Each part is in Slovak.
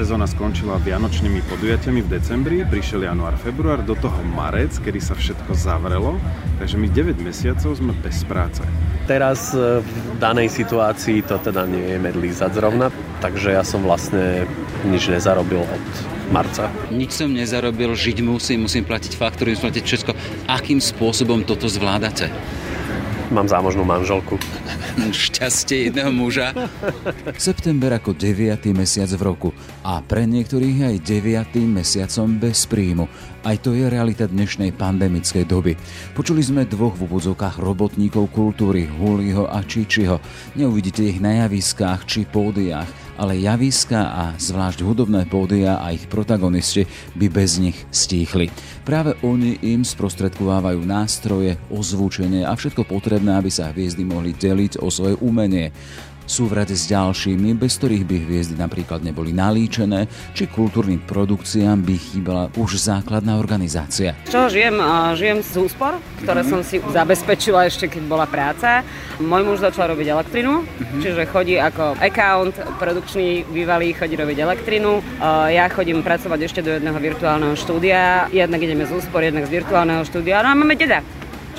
Sezóna skončila vianočnými podujatiami v decembri, prišiel január, február, do toho marec, kedy sa všetko zavrelo, takže my 9 mesiacov sme bez práce. Teraz e, v danej situácii to teda nevieme lízať zrovna, takže ja som vlastne nič nezarobil od marca. Nič som nezarobil, žiť musím, musím platiť faktúry, musím platiť všetko. Akým spôsobom toto zvládate? Mám zámožnú manželku. Šťastie jedného muža. September ako 9. mesiac v roku a pre niektorých aj 9. mesiacom bez príjmu. Aj to je realita dnešnej pandemickej doby. Počuli sme dvoch v úvodzovkách robotníkov kultúry, Huliho a Čičiho. Neuvidíte ich na javiskách či pódiách, ale javiska a zvlášť hudobné pódia a ich protagonisti by bez nich stíchli. Práve oni im sprostredkovávajú nástroje, ozvučenie a všetko potrebné, aby sa hviezdy mohli deliť o svoje umenie sú v rade s ďalšími, bez ktorých by hviezdy napríklad neboli nalíčené, či kultúrnym produkciám by chýbala už základná organizácia. Čo žijem? Žijem z úspor, ktoré som si zabezpečila ešte, keď bola práca. Môj muž začal robiť elektrinu, uh-huh. čiže chodí ako account, produkčný bývalý chodí robiť elektrinu. Ja chodím pracovať ešte do jedného virtuálneho štúdia. Jednak ideme z úspor, jednak z virtuálneho štúdia. No a máme deda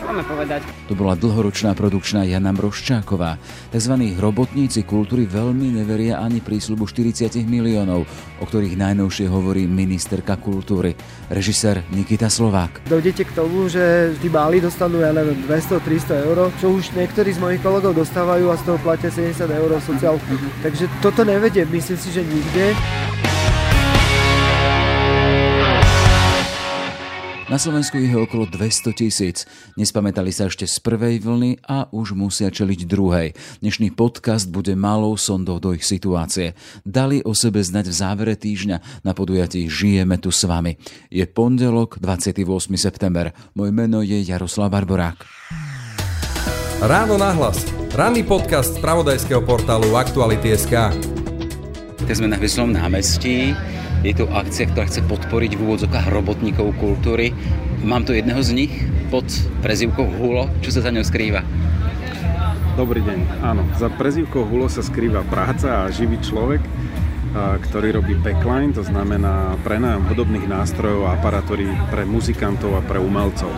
čo máme povedať? To bola dlhoročná produkčná Jana Mroščáková. Tzv. robotníci kultúry veľmi neveria ani prísľubu 40 miliónov, o ktorých najnovšie hovorí ministerka kultúry, režisér Nikita Slovák. Dojdete k tomu, že tí báli dostanú, ja neviem, 200-300 eur, čo už niektorí z mojich kolegov dostávajú a z toho platia 70 eur sociálku. Takže toto nevedie, myslím si, že nikde. Na Slovensku je okolo 200 tisíc. Nespamätali sa ešte z prvej vlny a už musia čeliť druhej. Dnešný podcast bude malou sondou do ich situácie. Dali o sebe znať v závere týždňa na podujatí Žijeme tu s vami. Je pondelok, 28. september. Moje meno je Jaroslav Barborák. Ráno nahlas. Ranný podcast z pravodajského portálu Aktuality.sk. Teď sme na Vyslom námestí je to akcia, ktorá chce podporiť v úvodzokách robotníkov kultúry. Mám tu jedného z nich pod prezivkou Hulo. Čo sa za ňou skrýva? Dobrý deň. Áno, za prezivkou Hulo sa skrýva práca a živý človek, ktorý robí backline, to znamená prenájom hudobných nástrojov a aparatúry pre muzikantov a pre umelcov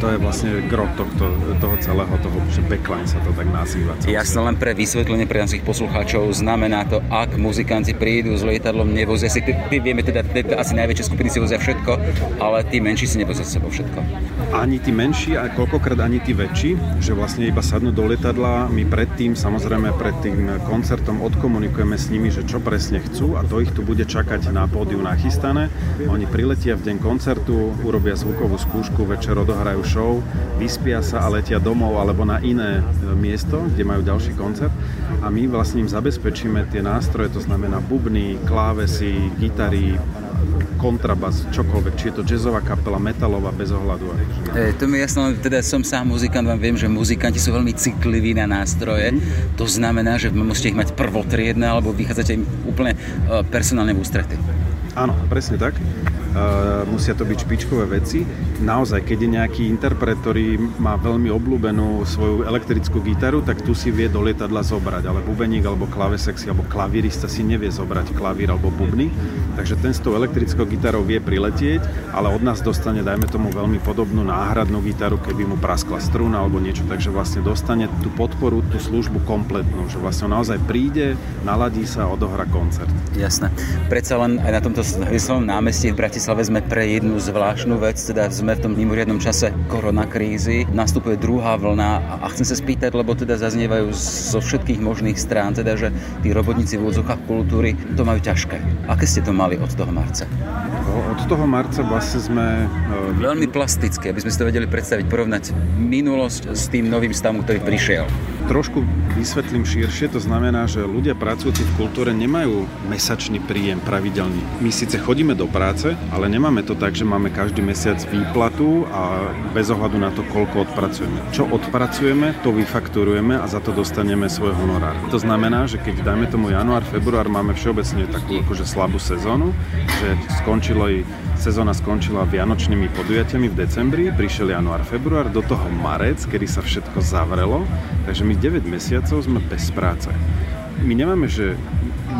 to je vlastne gro tohto, toho celého, toho, že backline sa to tak nazýva. Ja sa len pre vysvetlenie pre našich poslucháčov znamená to, ak muzikanti prídu s lietadlom, nevozia si, ty, ty vieme teda, teda, asi najväčšie skupiny si vozia všetko, ale tí menší si nevozia s sebou všetko. Ani tí menší, a koľkokrát ani tí väčší, že vlastne iba sadnú do lietadla, my predtým, samozrejme pred tým koncertom odkomunikujeme s nimi, že čo presne chcú a to ich tu bude čakať na pódiu nachystané. Oni priletia v deň koncertu, urobia zvukovú skúšku, večer odohrajú show, vyspia sa a letia domov alebo na iné e, miesto, kde majú ďalší koncert a my vlastne im zabezpečíme tie nástroje, to znamená bubny, klávesy, gitary, kontrabas, čokoľvek, či je to jazzová kapela, metalová, bez ohľadu. E, to mi jasno, teda som sám muzikant, vám viem, že muzikanti sú veľmi citliví na nástroje. Mm. To znamená, že musíte ich mať prvotriedne, alebo vychádzate im úplne e, personálne v ústrety. Áno, presne tak. Uh, musia to byť špičkové veci. Naozaj, keď je nejaký interpret, ktorý má veľmi obľúbenú svoju elektrickú gitaru, tak tu si vie do lietadla zobrať, ale bubeník alebo klavesexy alebo klavírista si nevie zobrať klavír alebo bubny. Takže ten s tou elektrickou gitarou vie priletieť, ale od nás dostane, dajme tomu, veľmi podobnú náhradnú gitaru, keby mu praskla struna alebo niečo. Takže vlastne dostane tú podporu, tú službu kompletnú, že vlastne naozaj príde, naladí sa a odohra koncert. Jasné. Predsa len aj na tomto námestí v Bratislave sme pre jednu zvláštnu vec, teda sme v tom mimoriadnom čase koronakrízy, nastupuje druhá vlna a chcem sa spýtať, lebo teda zaznievajú zo všetkých možných strán, teda že tí robotníci v úvodzokách kultúry to majú ťažké. Aké ste to mali od toho marca? Od toho marca vlastne sme... E, Veľmi plastické, aby sme si to vedeli predstaviť, porovnať minulosť s tým novým stavom, ktorý prišiel. Trošku vysvetlím širšie, to znamená, že ľudia pracujúci v kultúre nemajú mesačný príjem pravidelný. My síce chodíme do práce, ale nemáme to tak, že máme každý mesiac výplatu a bez ohľadu na to, koľko odpracujeme. Čo odpracujeme, to vyfakturujeme a za to dostaneme svoj honorár. To znamená, že keď dajme tomu január, február máme všeobecne takú akože slabú sezónu, že skončilo i Sezóna skončila vianočnými podujatiami v decembri, prišiel január, február, do toho marec, kedy sa všetko zavrelo, takže my 9 mesiacov sme bez práce. My nemáme, že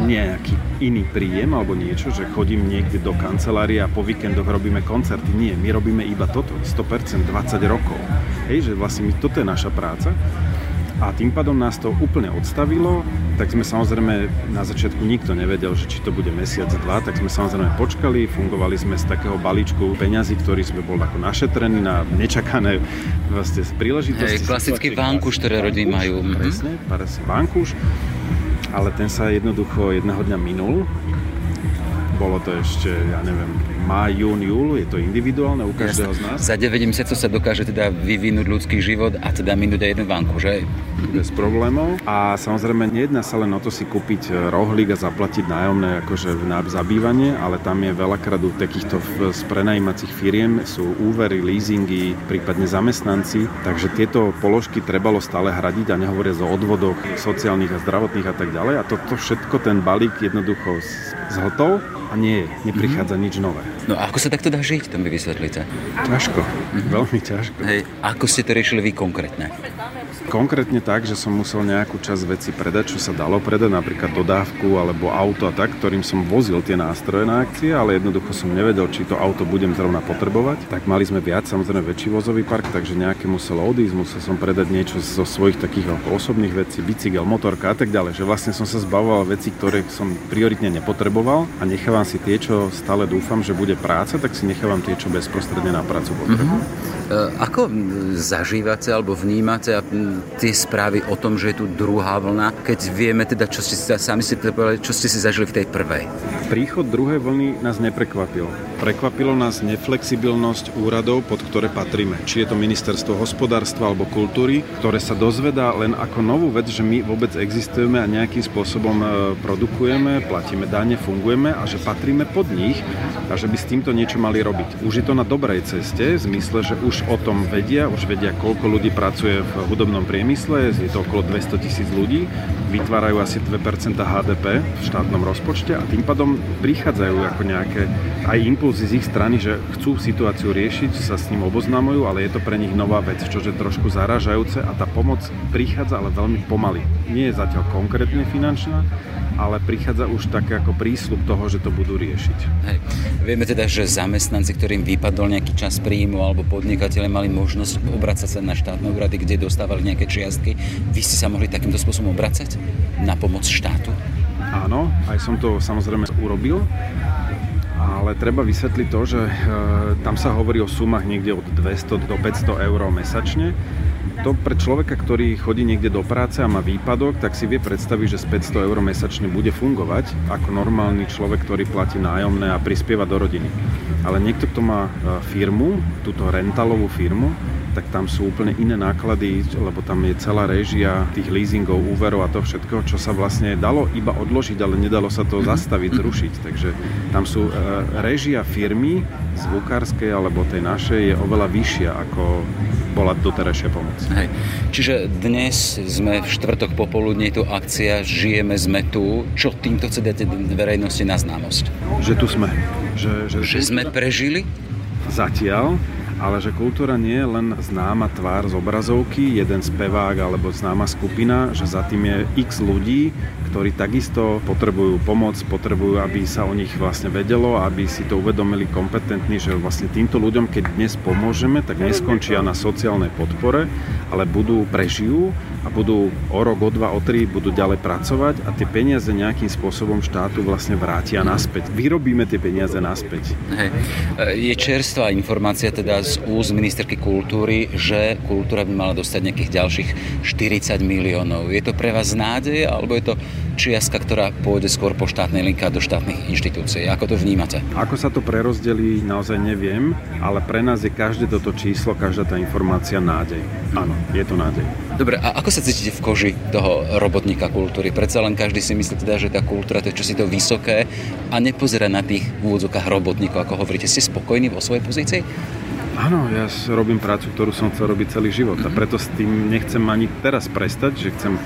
nejaký iný príjem alebo niečo, že chodím niekde do kancelárie a po víkendoch robíme koncerty. Nie, my robíme iba toto, 100%, 20 rokov. Hej, že vlastne my, toto je naša práca a tým pádom nás to úplne odstavilo, tak sme samozrejme na začiatku nikto nevedel, že či to bude mesiac, dva, tak sme samozrejme počkali, fungovali sme z takého balíčku peňazí, ktorý sme bol ako našetrený na nečakané vlastne príležitosti. Hej, klasický vankúš, ktoré rodiny majú. Mhm. Presne, vankúš, ale ten sa jednoducho jedného dňa minul bolo to ešte, ja neviem, má, jún, júl, je to individuálne u každého z nás. Za 9 mesiacov sa dokáže teda vyvinúť ľudský život a teda minúť aj jeden vanku, že? Bez problémov. A samozrejme, nejedná sa len o to si kúpiť e, rohlík a zaplatiť nájomné akože na zabývanie, ale tam je veľakrát u takýchto z prenajímacích firiem sú úvery, leasingy, prípadne zamestnanci, takže tieto položky trebalo stále hradiť a nehovoria o odvodoch sociálnych a zdravotných a tak ďalej. A toto všetko ten balík jednoducho zhotol a nie, neprichádza mm-hmm. nič nové. No a ako sa takto dá žiť, to mi vysvetlíte? Ťažko, mm-hmm. veľmi ťažko. Hej, ako ste to riešili vy konkrétne? Konkrétne tak, že som musel nejakú časť veci predať, čo sa dalo predať, napríklad dodávku alebo auto a tak, ktorým som vozil tie nástroje na akcie, ale jednoducho som nevedel, či to auto budem zrovna potrebovať. Tak mali sme viac, samozrejme väčší vozový park, takže nejaké muselo odísť, musel som predať niečo zo svojich takých osobných vecí, bicykel, motorka a tak ďalej. Že vlastne som sa zbavoval veci, ktoré som prioritne nepotreboval a nechávam si tie, čo stále dúfam, že bude práca, tak si nechávam tie, čo bezprostredne na prácu potrebujem. Mm-hmm. Ako zažívate alebo vnímate tie správy o tom, že je tu druhá vlna, keď vieme teda, čo ste sami si povedali, čo ste si zažili v tej prvej? Príchod druhej vlny nás neprekvapil. Prekvapilo nás neflexibilnosť úradov, pod ktoré patríme. Či je to ministerstvo hospodárstva alebo kultúry, ktoré sa dozvedá len ako novú vec, že my vôbec existujeme a nejakým spôsobom e, produkujeme, platíme dane, fungujeme a že patríme pod nich a že by s týmto niečo mali robiť. Už je to na dobrej ceste, v zmysle, že už o tom vedia, už vedia, koľko ľudí pracuje v hudobnom priemysle, je to okolo 200 tisíc ľudí, vytvárajú asi 2% HDP v štátnom rozpočte a tým pádom prichádzajú ako nejaké aj impulzy z ich strany, že chcú situáciu riešiť, sa s ním oboznamujú, ale je to pre nich nová vec, čo je trošku zaražajúce a tá pomoc prichádza ale veľmi pomaly. Nie je zatiaľ konkrétne finančná, ale prichádza už tak ako prísľub toho, že to budú riešiť. Hej. Vieme teda, že zamestnanci, ktorým vypadol nejaký čas príjmu alebo podnikatelia mali možnosť obracať sa na štátne úrady, kde dostávali nejaké čiastky. Vy ste sa mohli takýmto spôsobom obracať na pomoc štátu? Áno, aj som to samozrejme urobil ale treba vysvetliť to, že e, tam sa hovorí o sumách niekde od 200 do 500 eur mesačne to pre človeka, ktorý chodí niekde do práce a má výpadok, tak si vie predstaviť, že z 500 eur mesačne bude fungovať ako normálny človek, ktorý platí nájomné a prispieva do rodiny. Ale niekto, kto má e, firmu, túto rentalovú firmu, tak tam sú úplne iné náklady, lebo tam je celá réžia tých leasingov, úverov a to všetko, čo sa vlastne dalo iba odložiť, ale nedalo sa to zastaviť, zrušiť. Takže tam sú e, réžia firmy zvukárskej alebo tej našej je oveľa vyššia ako bola doterajšia pomoc. Hej. Čiže dnes sme v štvrtok popoludne, tu akcia Žijeme, sme tu. Čo týmto chce dať verejnosti na známosť? Že tu sme. Že, že, že sme prežili? Zatiaľ ale že kultúra nie je len známa tvár z obrazovky, jeden spevák alebo známa skupina, že za tým je x ľudí, ktorí takisto potrebujú pomoc, potrebujú, aby sa o nich vlastne vedelo, aby si to uvedomili kompetentní, že vlastne týmto ľuďom, keď dnes pomôžeme, tak neskončia na sociálnej podpore, ale budú, prežijú a budú o rok, o dva, o tri budú ďalej pracovať a tie peniaze nejakým spôsobom štátu vlastne vrátia naspäť. Vyrobíme tie peniaze naspäť. Hej. Je čerstvá informácia teda z úz ministerky kultúry, že kultúra by mala dostať nejakých ďalších 40 miliónov. Je to pre vás nádej, alebo je to čiastka, ktorá pôjde skôr po štátnej linke do štátnych inštitúcií. Ako to vnímate? Ako sa to prerozdelí, naozaj neviem, ale pre nás je každé toto číslo, každá tá informácia nádej. Áno, je to nádej. Dobre, a ako sa cítite v koži toho robotníka kultúry? Predsa len každý si myslí teda, že tá kultúra to je čosi to vysoké a nepozera na tých v úvodzokách robotníkov, ako hovoríte. Ste spokojní vo svojej pozícii? Áno, ja robím prácu, ktorú som chcel robiť celý život a mhm. preto s tým nechcem ani teraz prestať, že chcem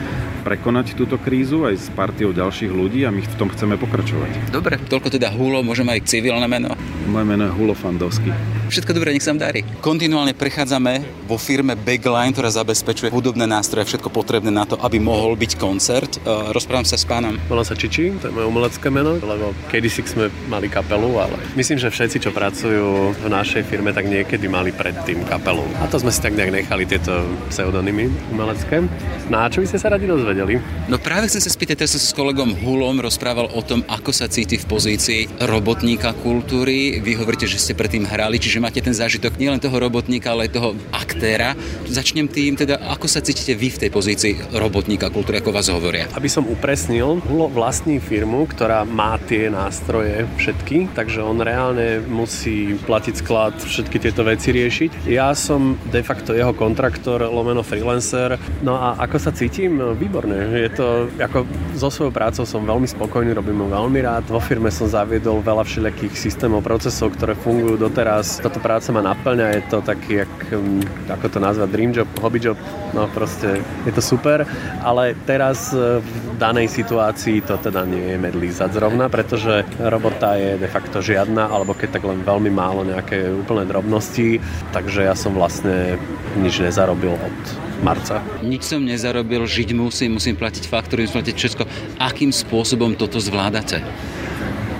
prekonať túto krízu aj s partiou ďalších ľudí a my v tom chceme pokračovať. Dobre, toľko teda Hulo, môžeme aj civilné meno? Moje meno je Hulo Fandovský. Všetko dobré, nech sa vám darí. Kontinuálne prechádzame vo firme Backline, ktorá zabezpečuje hudobné nástroje, všetko potrebné na to, aby mohol byť koncert. Uh, rozprávam sa s pánom. Volám sa Čiči, to je moje umelecké meno, lebo kedysi sme mali kapelu, ale myslím, že všetci, čo pracujú v našej firme, tak niekedy mali predtým kapelu. A to sme si tak nejak nechali tieto pseudonymy umelecké. No a čo by ste sa radi dozvedeli? No práve chcem sa spýtať, teraz som sa s kolegom Hulom rozprával o tom, ako sa cíti v pozícii robotníka kultúry. Vy hovoríte, že ste predtým hrali, čiže máte ten zážitok nielen toho robotníka, ale aj toho aktéra. Začnem tým, teda ako sa cítite vy v tej pozícii robotníka kultúry, ako vás hovoria? Aby som upresnil, Hulo vlastní firmu, ktorá má tie nástroje všetky, takže on reálne musí platiť sklad, všetky tieto veci riešiť. Ja som de facto jeho kontraktor, lomeno freelancer. No a ako sa cítim? Výborne. Je to, ako so svojou prácou som veľmi spokojný, robím ho veľmi rád. Vo firme som zaviedol veľa všelijakých systémov, procesov, ktoré fungujú doteraz. Táto práca ma naplňa, je to taký, jak, hm, ako to nazvať, dream job, hobby job, no proste je to super, ale teraz e, v danej situácii to teda nie je medlízať zrovna, pretože robota je de facto žiadna, alebo keď tak len veľmi málo nejaké úplné drobnosti, takže ja som vlastne nič nezarobil od marca. Nič som nezarobil, žiť musím, musím platiť faktúry, musím platiť všetko. Akým spôsobom toto zvládate?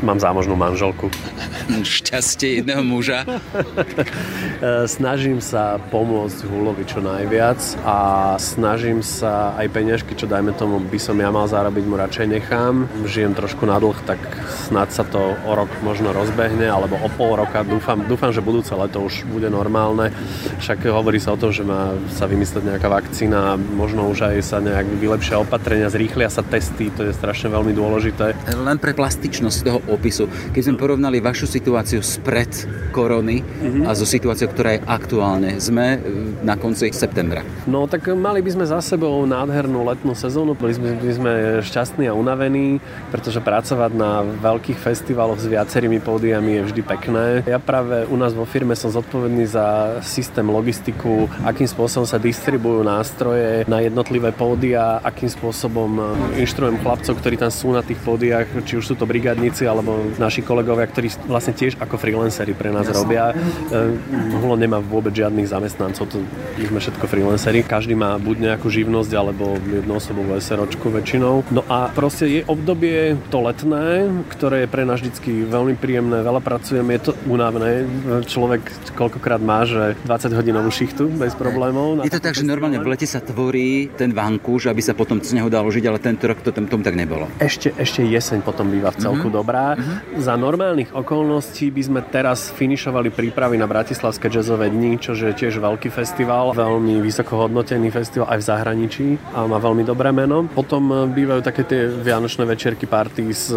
Mám zámožnú manželku. Šťastie jedného muža. snažím sa pomôcť Hulovi čo najviac a snažím sa aj peňažky, čo dajme tomu by som ja mal zarobiť, mu radšej nechám. Žijem trošku na dlh, tak snad sa to o rok možno rozbehne, alebo o pol roka. Dúfam, dúfam že budúce leto už bude normálne. Však hovorí sa o tom, že má sa vymyslieť nejaká vakcína, možno už aj sa nejak vylepšia opatrenia, zrýchlia sa testy, to je strašne veľmi dôležité. Len pre plastičnosť toho opisu. Keď sme porovnali vašu situáciu spred korony mm-hmm. a so situáciou, ktorá je aktuálne, sme e, na konci septembra. No tak mali by sme za sebou nádhernú letnú sezónu, boli sme, by sme šťastní a unavení, pretože pracovať na veľkých festivaloch s viacerými pódiami je vždy pekné. Ja práve u nás vo firme som zodpovedný za systém logistiku, akým spôsobom sa distribujú nástroje na jednotlivé pódia, akým spôsobom e, inštruujem chlapcov, ktorí tam sú na tých pódiách, či už sú to brigádnici alebo naši kolegovia, ktorí vlastne tiež ako freelanceri pre nás Jasne. robia. E, Hulo nemá vôbec žiadnych zamestnancov, to my sme všetko freelanceri. Každý má buď nejakú živnosť alebo jednoosobovú SROčku väčšinou. No a proste je obdobie to letné, ktoré je pre nás vždy veľmi príjemné, veľa pracujeme, je to únavné. Človek koľkokrát má, že 20 hodinovú šichtu bez problémov. Je to tak, že normálne v lete sa tvorí ten vankúš, aby sa potom z neho dalo žiť, ale tento rok to tom, tom tak nebolo. Ešte, ešte jeseň potom býva v celku mm-hmm. dobrá. Mm-hmm. Za normálnych okolností by sme teraz finišovali prípravy na Bratislavské jazzové dni, čo je tiež veľký festival, veľmi vysoko hodnotený festival aj v zahraničí a má veľmi dobré meno. Potom e, bývajú také tie vianočné večerky, parties, e,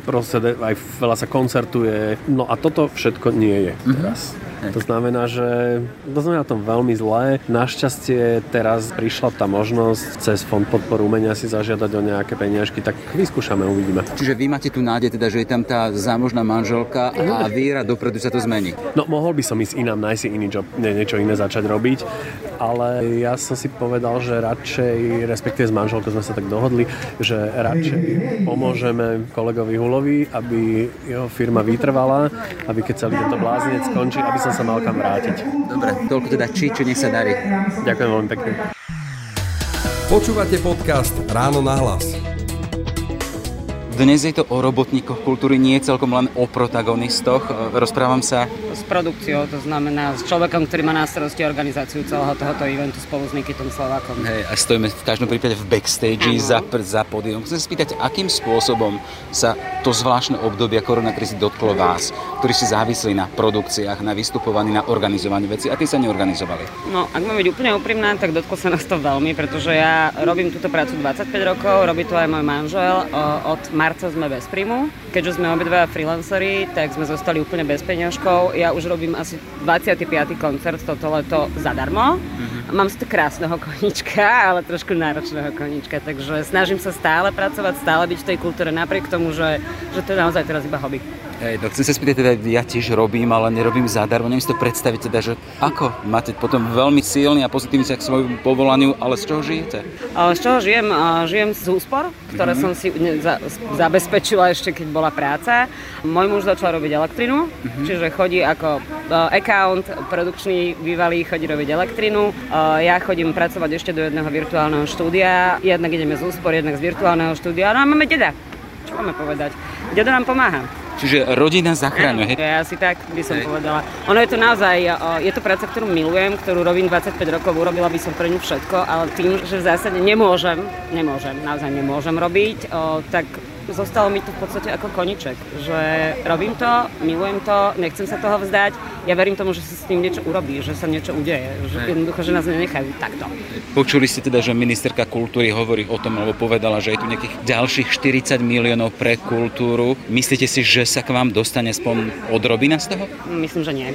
proste aj veľa sa koncertuje. No a toto všetko nie je mhm. teraz. Mm-hmm. To znamená, že to znamená tom veľmi zlé. Našťastie teraz prišla tá možnosť cez Fond podporu umenia si zažiadať o nejaké peniažky, tak vyskúšame, uvidíme. Čiže vy máte tu nádej, teda, že je tam tá zámožná manželka a víra dopredu sa to zmení. No mohol by som ísť inám, nájsť si iný job, nie, niečo iné začať robiť, ale ja som si povedal, že radšej, respektíve s manželkou sme sa tak dohodli, že radšej pomôžeme kolegovi Hulovi, aby jeho firma vytrvala, aby keď celý tento blázinec skončí, aby som sa mal kam vrátiť. Dobre, toľko teda či, čo nech sa darí. Ďakujem veľmi pekne. Počúvate podcast Ráno na hlas. Dnes je to o robotníkoch kultúry, nie celkom len o protagonistoch. Rozprávam sa s produkciou, to znamená s človekom, ktorý má na starosti organizáciu celého tohoto eventu spolu s Nikitom Slovakom. Hej, a stojíme v každom prípade v backstage za, za pódium. Chcem sa spýtať, akým spôsobom sa to zvláštne obdobie koronakrízy dotklo vás, ktorí ste závisli na produkciách, na vystupovaní, na organizovaní veci a tí sa neorganizovali? No, ak mám byť úplne úprimná, tak dotklo sa nás to veľmi, pretože ja robím túto prácu 25 rokov, robí to aj môj manžel od marca sme bez príjmu. Keďže sme obidva freelanceri, tak sme zostali úplne bez peňažkov. Ja už robím asi 25. koncert toto leto zadarmo. Mm-hmm. Mám si to krásneho konička, ale trošku náročného konička, takže snažím sa stále pracovať, stále byť v tej kultúre, napriek tomu, že, že to je naozaj teraz iba hobby. Hej, no chcem sa spýtať, teda ja tiež robím, ale nerobím zadarmo. Neviem si to predstaviť, teda, že ako máte potom veľmi silný a pozitívny vzťah k svojmu povolaniu, ale z čoho žijete? Z čoho žijem? Žijem z úspor, ktoré mm-hmm. som si za, zabezpečila ešte, keď bola práca. Môj muž začal robiť elektrinu, mm-hmm. čiže chodí ako account, produkčný bývalý, chodí robiť elektrinu. Ja chodím pracovať ešte do jedného virtuálneho štúdia. Jednak ideme z úspor, jednak z virtuálneho štúdia. No a máme deda. Čo máme povedať? Dedo nám pomáha. Čiže rodina zachráňuje. Ja asi tak by som Hej. povedala. Ono je to naozaj, je to práca, ktorú milujem, ktorú robím 25 rokov, urobila by som pre ňu všetko, ale tým, že v zásade nemôžem, nemôžem, naozaj nemôžem robiť, tak zostalo mi to v podstate ako koniček, že robím to, milujem to, nechcem sa toho vzdať, ja verím tomu, že sa s tým niečo urobí, že sa niečo udeje, že jednoducho, že nás nenechajú takto. Počuli ste teda, že ministerka kultúry hovorí o tom, alebo povedala, že je tu nejakých ďalších 40 miliónov pre kultúru. Myslíte si, že sa k vám dostane aspoň odrobina z toho? Myslím, že nie.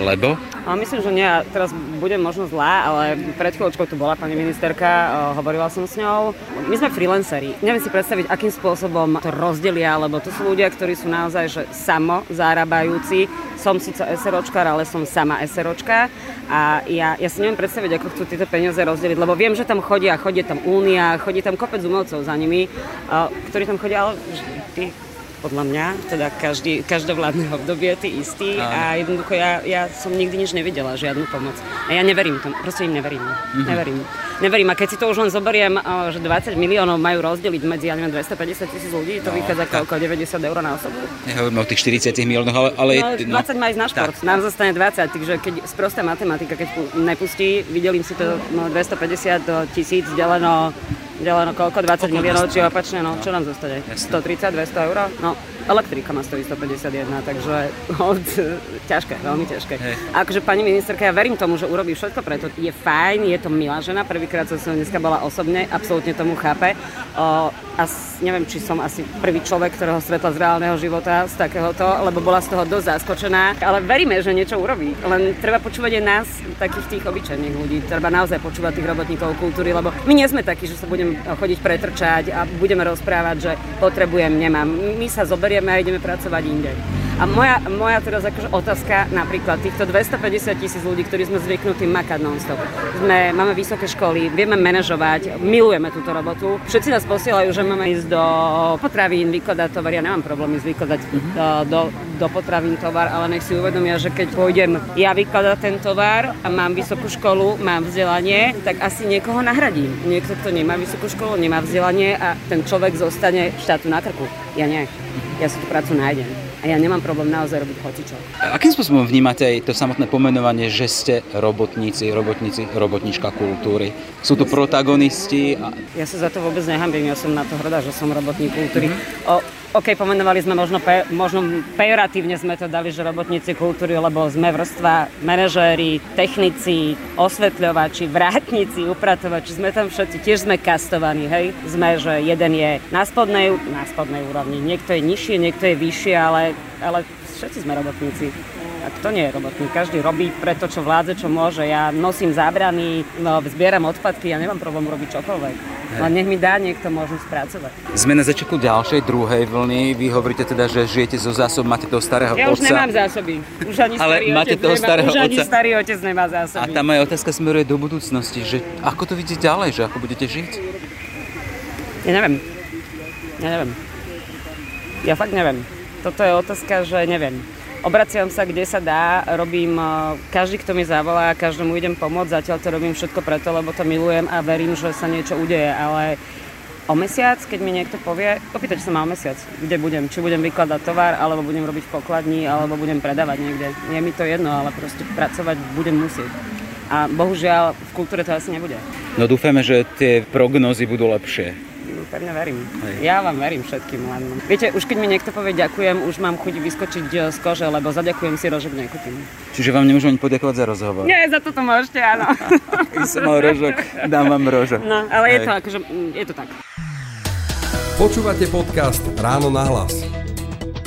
Lebo? A myslím, že nie. Teraz budem možno zlá, ale pred chvíľočkou tu bola pani ministerka, hovorila som s ňou. My sme freelanceri. Neviem si predstaviť, akým spôsobom to rozdelia, lebo to sú ľudia, ktorí sú naozaj že samo zarábajúci. Som síce SROčkár, ale som sama SROčka a ja, ja si neviem predstaviť, ako chcú tieto peniaze rozdeliť, lebo viem, že tam chodia, chodí tam Únia, chodí tam kopec umelcov za nimi, ktorí tam chodia, ale podľa mňa, teda každý, každovládne obdobie ty istý a jednoducho ja, ja som nikdy nič nevidela, žiadnu pomoc. A ja neverím tomu, proste im neverím. Mm-hmm. Neverím. Neverím. A keď si to už len zoberiem, že 20 miliónov majú rozdeliť medzi, ja neviem, 250 tisíc ľudí, to no, vychádza tak. okolo 90 eur na osobu. Nehovorím o tých 40 miliónoch, ale... ale no, 20 no, má ísť na šport, tak. nám zostane 20, takže keď sprostá matematika, keď nepustí, videlím si to no, 250 do tisíc deleno deleno koľko? 20 miliónov, či opačne, no, čo nám zostane? 130, 200 eur? No, elektrika má stojí 151, takže od, ťažké, veľmi ťažké. Hey. Akože pani ministerka, ja verím tomu, že urobí všetko preto. Je fajn, je to milá žena, prvýkrát som dneska bola osobne, absolútne tomu chápe. O, a neviem, či som asi prvý človek, ktorého stretla z reálneho života, z takéhoto, lebo bola z toho dosť zaskočená. Ale veríme, že niečo urobí. Len treba počúvať aj nás, takých tých obyčajných ľudí. Treba naozaj počúvať tých robotníkov kultúry, lebo my nie sme takí, že sa budeme chodiť pretrčať a budeme rozprávať, že potrebujem, nemám. My sa zoberieme a ideme pracovať inde. A moja, moja teraz akože otázka, napríklad týchto 250 tisíc ľudí, ktorí sme zvyknutí makať non-stop. Sme, máme vysoké školy, vieme manažovať, milujeme túto robotu. Všetci nás posielajú, že máme ísť do potravín, vykladať tovar. Ja nemám problém ísť vykladať mm-hmm. do, do potravín tovar, ale nech si uvedomia, že keď pôjdem ja vykladať ten tovar a mám vysokú školu, mám vzdelanie, tak asi niekoho nahradím. Niekto, kto nemá vysokú školu, nemá vzdelanie a ten človek zostane štátu na krku. Ja nie. Ja si tú prácu nájdem a ja nemám problém naozaj robiť hocičo. Akým spôsobom vnímate aj to samotné pomenovanie, že ste robotníci, robotníci, robotníčka kultúry? Sú tu protagonisti? A... Ja sa za to vôbec nehambím, ja som na to hrdá, že som robotník kultúry. Mm-hmm. O, OK, pomenovali sme možno, pe, možno pejoratívne sme to dali, že robotníci kultúry, lebo sme vrstva manažéri, technici, osvetľovači, vrátnici, upratovači, sme tam všetci, tiež sme kastovaní, hej. Sme, že jeden je na spodnej, na spodnej úrovni, niekto je nižšie, niekto je vyššie, ale, ale všetci sme robotníci. A kto nie je robotník? Každý robí preto, čo vládze, čo môže. Ja nosím zábrany, no, zbieram odpadky, ja nemám problém robiť čokoľvek. Len nech mi dá niekto možnosť pracovať. Sme na začiatku ďalšej, druhej vlny. Vy hovoríte teda, že žijete zo zásob, máte toho starého ja otca. Ja už nemám zásoby. Už ani Ale starý máte toho nemá, starého už otca. ani starý otec nemá zásoby. A tá moja otázka smeruje do budúcnosti, že ako to vidíte ďalej, že ako budete žiť? Ja neviem. Ja neviem. Ja fakt neviem. Toto je otázka, že neviem. Obraciam sa, kde sa dá, robím, každý, kto mi zavolá, každému idem pomôcť, zatiaľ to robím všetko preto, lebo to milujem a verím, že sa niečo udeje, ale o mesiac, keď mi niekto povie, opýtať sa ma o mesiac, kde budem, či budem vykladať tovar, alebo budem robiť v pokladni, alebo budem predávať niekde. Je mi to jedno, ale proste pracovať budem musieť. A bohužiaľ v kultúre to asi nebude. No dúfame, že tie prognozy budú lepšie pevne verím. Hej. Ja vám verím všetkým len. Viete, už keď mi niekto povie ďakujem, už mám chuť vyskočiť eh, z kože, lebo zaďakujem si rožok nekúpim. Čiže vám nemôžem ani poďakovať za rozhovor? Nie, za toto môžete, áno. Keď som mal rožok, dám vám rožok. No, ale Hej. je to akože, mm, je to tak. Počúvate podcast Ráno na hlas.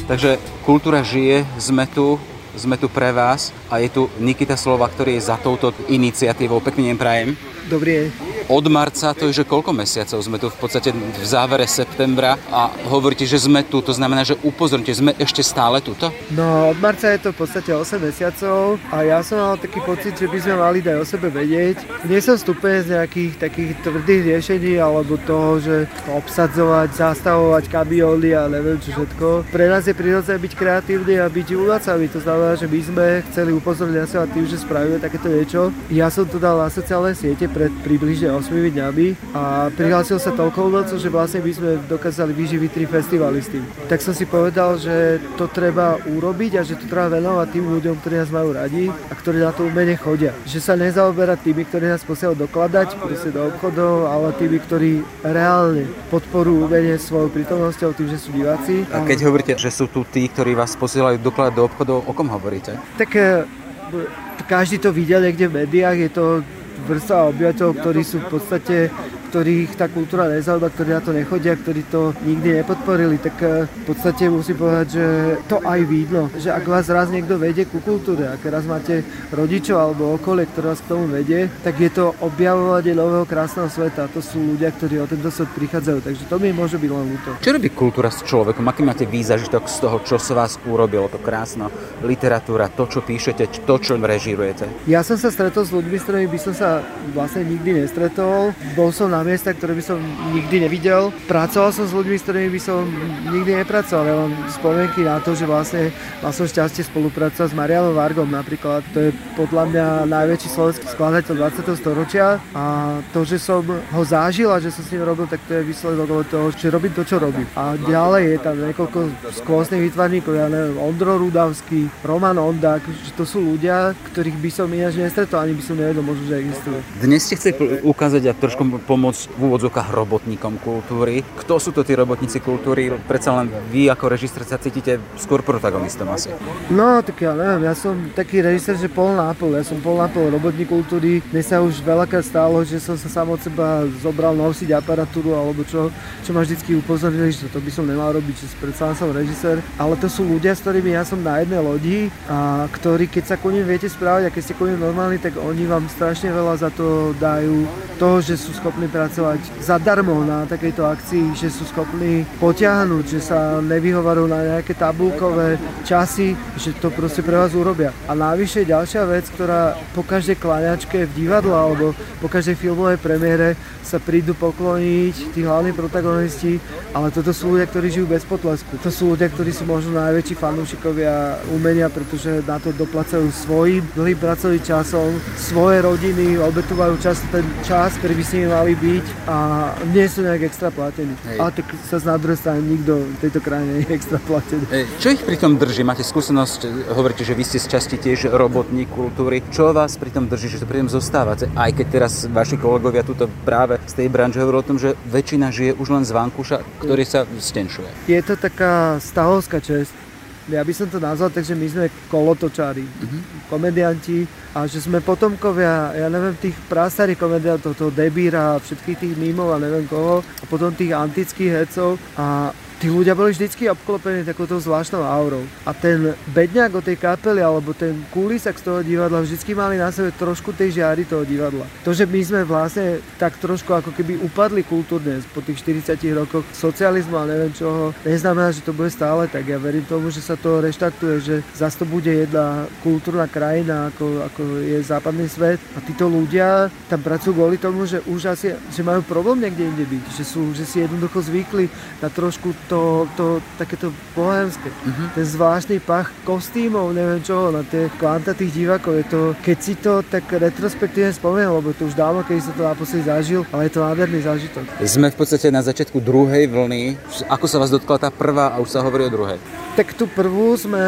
Takže kultúra žije, sme tu, sme tu pre vás a je tu Nikita Slova, ktorý je za touto iniciatívou. Pekný deň prajem. Dobrý od marca, to je že koľko mesiacov sme tu v podstate v závere septembra a hovoríte, že sme tu, to znamená, že upozorňte, sme ešte stále tuto? No, od marca je to v podstate 8 mesiacov a ja som mal taký pocit, že by sme mali dať o sebe vedieť. Nie som stúpen z nejakých takých tvrdých riešení alebo toho, že obsadzovať, zastavovať kabióly a neviem čo všetko. Pre nás je prirodzené byť kreatívny a byť uvádzavý. To znamená, že my sme chceli upozorniť na seba tým, že spravíme takéto niečo. Ja som to dal na sociálne siete pred približne 8 dňami a prihlásil sa toľko umelcov, že vlastne by sme dokázali vyživiť tri festivaly s tým. Tak som si povedal, že to treba urobiť a že to treba venovať tým ľuďom, ktorí nás majú radi a ktorí na to umene chodia. Že sa nezaoberať tými, ktorí nás posielajú dokladať proste do obchodov, ale tými, ktorí reálne podporujú umenie svojou prítomnosťou tým, že sú diváci. A keď hovoríte, že sú tu tí, ktorí vás posielajú dokladať do obchodov, o kom hovoríte? Tak eh, každý to videl niekde v médiách, je to vrstva obyvateľov, ktorí sú v podstate ktorých tá kultúra nezaujíma, ktorí na to nechodia, ktorí to nikdy nepodporili, tak eh, v podstate musím povedať, že to aj vidno, že ak vás raz niekto vedie ku kultúre, ak raz máte rodičov alebo okolie, ktoré vás k tomu vedie, tak je to objavovanie nového krásneho sveta. To sú ľudia, ktorí o tento svet prichádzajú, takže to mi môže byť len ľúto. Čo robí kultúra s človekom? Aký máte výzažitok z toho, čo sa vás urobilo, to krásna literatúra, to, čo píšete, to, čo režirujete? Ja som sa stretol s ľuďmi, s ktorými by som sa vlastne nikdy nestretol. Bol som na miesta, ktoré by som nikdy nevidel. Pracoval som s ľuďmi, s ktorými by som nikdy nepracoval. Ja mám spomienky na to, že vlastne mal som šťastie spolupracovať s Marianom Vargom napríklad. To je podľa mňa najväčší slovenský skladateľ 20. storočia a to, že som ho zažil a že som s ním robil, tak to je výsledok toho, že robím to, čo robím. A ďalej je tam niekoľko skvostných výtvarníkov, ja neviem, Ondro Rudavský, Roman Ondák, že to sú ľudia, ktorých by som ináč nestretol, ani by som nevedel možno, že existujú. Dnes ste chceli ukázať a trošku pomôcť pomôcť v úvodzovkách robotníkom kultúry. Kto sú to tí robotníci kultúry? Predsa len vy ako režisér sa cítite skôr protagonistom asi. No, tak ja neviem, ja som taký režisér, že pol na pol. Ja som pol na pol robotník kultúry. Mne sa už veľakrát stalo, že som sa sám od seba zobral nosiť aparatúru alebo čo, čo ma vždycky upozornili, že to by som nemal robiť, že predsa som režisér. Ale to sú ľudia, s ktorými ja som na jednej lodi a ktorí, keď sa ku nim viete správať a keď ste ku nim normálni, tak oni vám strašne veľa za to dajú toho, že sú schopní pracovať zadarmo na takejto akcii, že sú schopní potiahnuť, že sa nevyhovarujú na nejaké tabulkové časy, že to proste pre vás urobia. A navyše ďalšia vec, ktorá po každej klaňačke v divadle alebo po každej filmovej premiére sa prídu pokloniť tí hlavní protagonisti, ale toto sú ľudia, ktorí žijú bez potlesku. To sú ľudia, ktorí sú možno najväčší fanúšikovia umenia, pretože na to doplacajú svojim dlhým pracovným časom, svoje rodiny, obetujú často ten čas, ktorý by s nimi mali byť a nie sú nejak extra platení. Hej. Ale tak sa na druhej strane nikto v tejto krajine nie je extra platený. Hej. Čo ich pri tom drží? Máte skúsenosť, hovoríte, že vy ste z časti tiež robotník kultúry. Čo vás pri tom drží, že to pri tom zostávate? Aj keď teraz vaši kolegovia tuto práve z tej branže hovorí o tom, že väčšina žije už len z vankúša, ktorý sa stenšuje. Je to taká stavovská čest. Ja by som to nazval tak, že my sme kolotočári, uh-huh. komedianti a že sme potomkovia, ja neviem, tých prastarých komediantov, toho Debíra a všetkých tých mimov a neviem koho a potom tých antických hercov a tí ľudia boli vždycky obklopení takouto zvláštnou aurou. A ten bedňák od tej kapely alebo ten kulisak z toho divadla vždycky mali na sebe trošku tej žiary toho divadla. To, že my sme vlastne tak trošku ako keby upadli kultúrne po tých 40 rokoch socializmu a neviem čoho, neznamená, že to bude stále tak. Ja verím tomu, že sa to reštartuje, že zase to bude jedna kultúrna krajina, ako, ako je západný svet. A títo ľudia tam pracujú kvôli tomu, že už asi že majú problém niekde inde byť, že, sú, že si jednoducho zvykli na trošku to, to takéto bohemské. Uh-huh. Ten zvláštny pach kostýmov, neviem čo, na tie kvanta tých divákov. Je to, keď si to tak retrospektívne spomenul, lebo to už dávno, keď som to naposledy zažil, ale je to nádherný zážitok. Sme v podstate na začiatku druhej vlny. Ako sa vás dotkla tá prvá a už sa hovorí o druhej? Tak tú prvú sme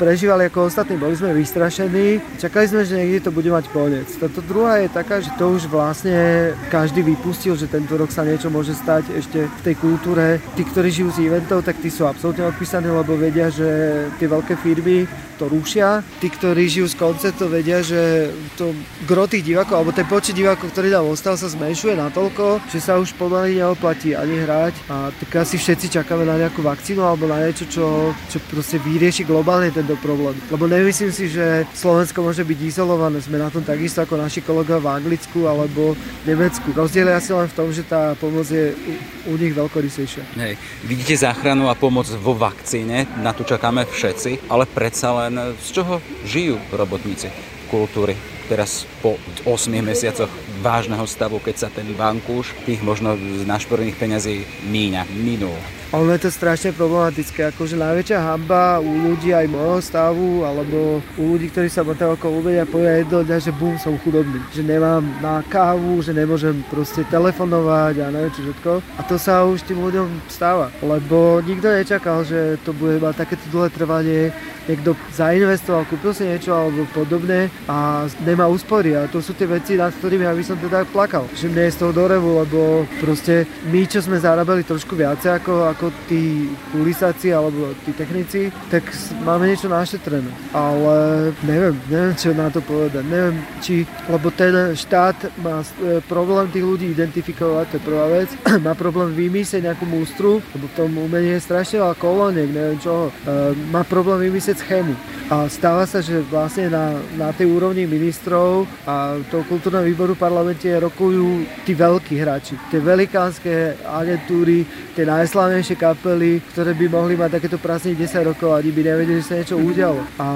prežívali ako ostatní, boli sme vystrašení. Čakali sme, že niekde to bude mať koniec. Táto druhá je taká, že to už vlastne každý vypustil, že tento rok sa niečo môže stať ešte v tej kultúre. Tí, ktorí žijú z eventov, tak tí sú absolútne odpísaní, lebo vedia, že tie veľké firmy to rušia. Tí, ktorí žijú z koncertov, vedia, že to gro tých divákov, alebo ten počet divákov, ktorý tam ostal, sa zmenšuje natoľko, že sa už pomaly neoplatí ani hrať. A tak asi všetci čakáme na nejakú vakcínu alebo na niečo, čo, čo proste vyrieši globálne tento problém. Lebo nemyslím si, že Slovensko môže byť izolované. Sme na tom takisto ako naši kolegovia v Anglicku alebo v Nemecku. Rozdiel je asi len v tom, že tá pomoc je u, u nich veľkorysejšia. Hej. Vidíte záchranu a pomoc vo vakcíne, na to čakáme všetci, ale predsa len z čoho žijú robotníci kultúry teraz po 8 mesiacoch vážneho stavu, keď sa ten vankúš tých možno z našporných peňazí míňa, minul. Ono je to strašne problematické, akože najväčšia hamba u ľudí aj môjho stavu, alebo u ľudí, ktorí sa potom okolo uvedia, povedia jedno dňa, že bum, som chudobný, že nemám na kávu, že nemôžem proste telefonovať a neviem čo všetko. A to sa už tým ľuďom stáva, lebo nikto nečakal, že to bude mať takéto dlhé trvanie, niekto zainvestoval, kúpil si niečo alebo podobné a nemá úspory a to sú tie veci, nad ktorými ja by som teda plakal, že mne je z toho dorevu, lebo proste my, čo sme zarábali trošku viacej ako, ako tí kulisáci alebo tí technici, tak máme niečo našetrené. Ale neviem, neviem čo na to povedať. Neviem, či, lebo ten štát má e, problém tých ľudí identifikovať, to je prvá vec. má problém vymyslieť nejakú mústru, lebo v tom umení je strašne veľa koloniek, neviem čo. E, má problém vymyslieť schému. A stáva sa, že vlastne na, na tej úrovni ministrov a toho kultúrneho výboru v parlamente rokujú tí veľkí hráči. Tie velikánske agentúry, tie najslavnejšie kapely, ktoré by mohli mať takéto prázdniny 10 rokov a ani by nevedeli, že sa niečo udialo. A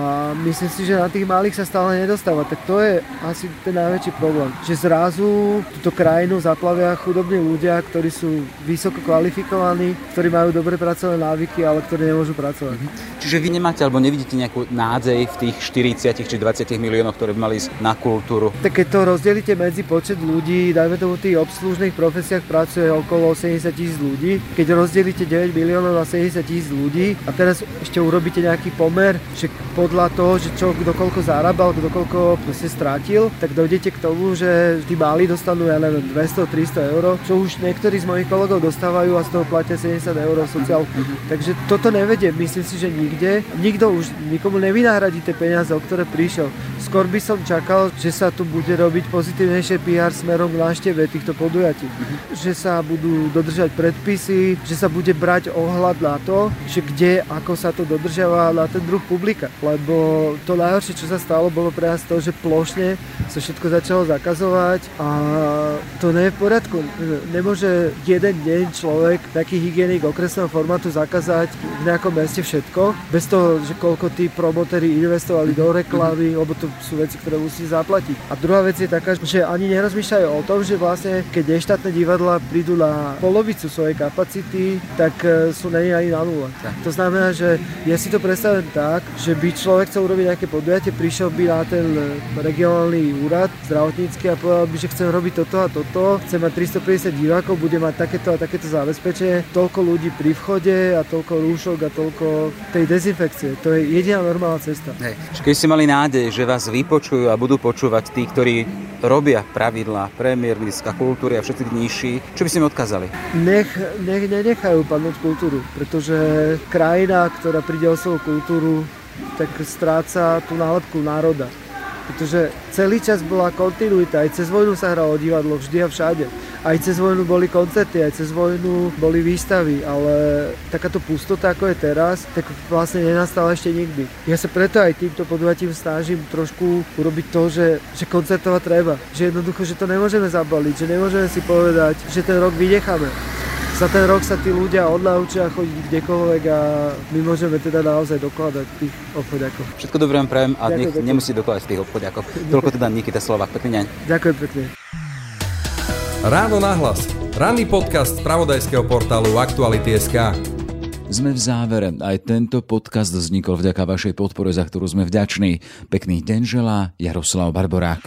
myslím si, že na tých malých sa stále nedostáva. Tak to je asi ten najväčší problém. Že zrazu túto krajinu zaplavia chudobní ľudia, ktorí sú vysoko kvalifikovaní, ktorí majú dobre pracovné návyky, ale ktorí nemôžu pracovať. Čiže vy nemáte alebo nevidíte nejakú nádej v tých 40 či 20 miliónoch, ktoré by mali ísť na kultúru? Tak keď to rozdelíte medzi počet ľudí, dajme tomu v tých obslužných profesiách pracuje okolo 70 tisíc ľudí, keď rozdelíte 9 miliónov na 70 tisíc ľudí a teraz ešte urobíte nejaký pomer, že podľa toho, že čo kto koľko zarábal, kto koľko proste strátil, tak dojdete k tomu, že tí mali dostanú, ja neviem, 200-300 eur, čo už niektorí z mojich kolegov dostávajú a z toho platia 70 eur sociálku. Takže toto nevedie, myslím si, že nikde. Nikto už nikomu nevynahradí tie peniaze, o ktoré prišiel. Skôr by som čakal, že sa tu bude robiť pozitívnejšie PR smerom k návšteve týchto podujatí. Že sa budú dodržať predpisy, že sa bude brať ohľad na to, že kde, ako sa to dodržiava na ten druh publika. Lebo to najhoršie, čo sa stalo, bolo pre nás to, že plošne sa všetko začalo zakazovať a to nie je v poriadku. Nemôže jeden deň človek, taký hygienik okresného formátu zakázať v nejakom meste všetko, bez toho, že koľko tí promotéri investovali do reklamy, lebo to sú veci, ktoré musí zaplatiť. A druhá vec je taká, že ani nerozmýšľajú o tom, že vlastne keď neštátne divadla prídu na polovicu svojej kapacity, tak e, sú není ani na nule. To znamená, že ja si to predstavím tak, že by človek chcel urobiť nejaké podujatie, prišiel by na ten e, regionálny úrad zdravotnícky a povedal by, že chcem robiť toto a toto, chcem mať 350 divákov, bude mať takéto a takéto zabezpečenie, toľko ľudí pri vchode a toľko rúšok a toľko tej dezinfekcie. To je jediná normálna cesta. Hej. Keď ste mali nádej, že vás vypočujú a budú počúvať tí, ktorí robia pravidlá, premiér, ministra kultúry a všetci nižší, čo by ste mi odkázali? Nech, nech nenechajú padnúť kultúru, pretože krajina, ktorá príde o svoju kultúru, tak stráca tú nálepku národa. Pretože celý čas bola kontinuita, aj cez vojnu sa hralo divadlo, vždy a všade. Aj cez vojnu boli koncerty, aj cez vojnu boli výstavy, ale takáto pustota, ako je teraz, tak vlastne nenastala ešte nikdy. Ja sa preto aj týmto podujatím snažím trošku urobiť to, že, že koncertovať treba. Že jednoducho, že to nemôžeme zabaliť, že nemôžeme si povedať, že ten rok vynecháme za ten rok sa tí ľudia odnaučia chodiť kdekoľvek a my môžeme teda naozaj dokladať tých obchodiakov. Všetko dobré vám prajem a nech nemusí dokladať tých obchodiakov. Toľko teda Nikita Slovak. Pekný deň. Ďakujem pekne. Ráno nahlas. Ranný podcast z pravodajského portálu Aktuality.sk. Sme v závere. Aj tento podcast vznikol vďaka vašej podpore, za ktorú sme vďační. Pekný deň želá Jaroslav Barborák.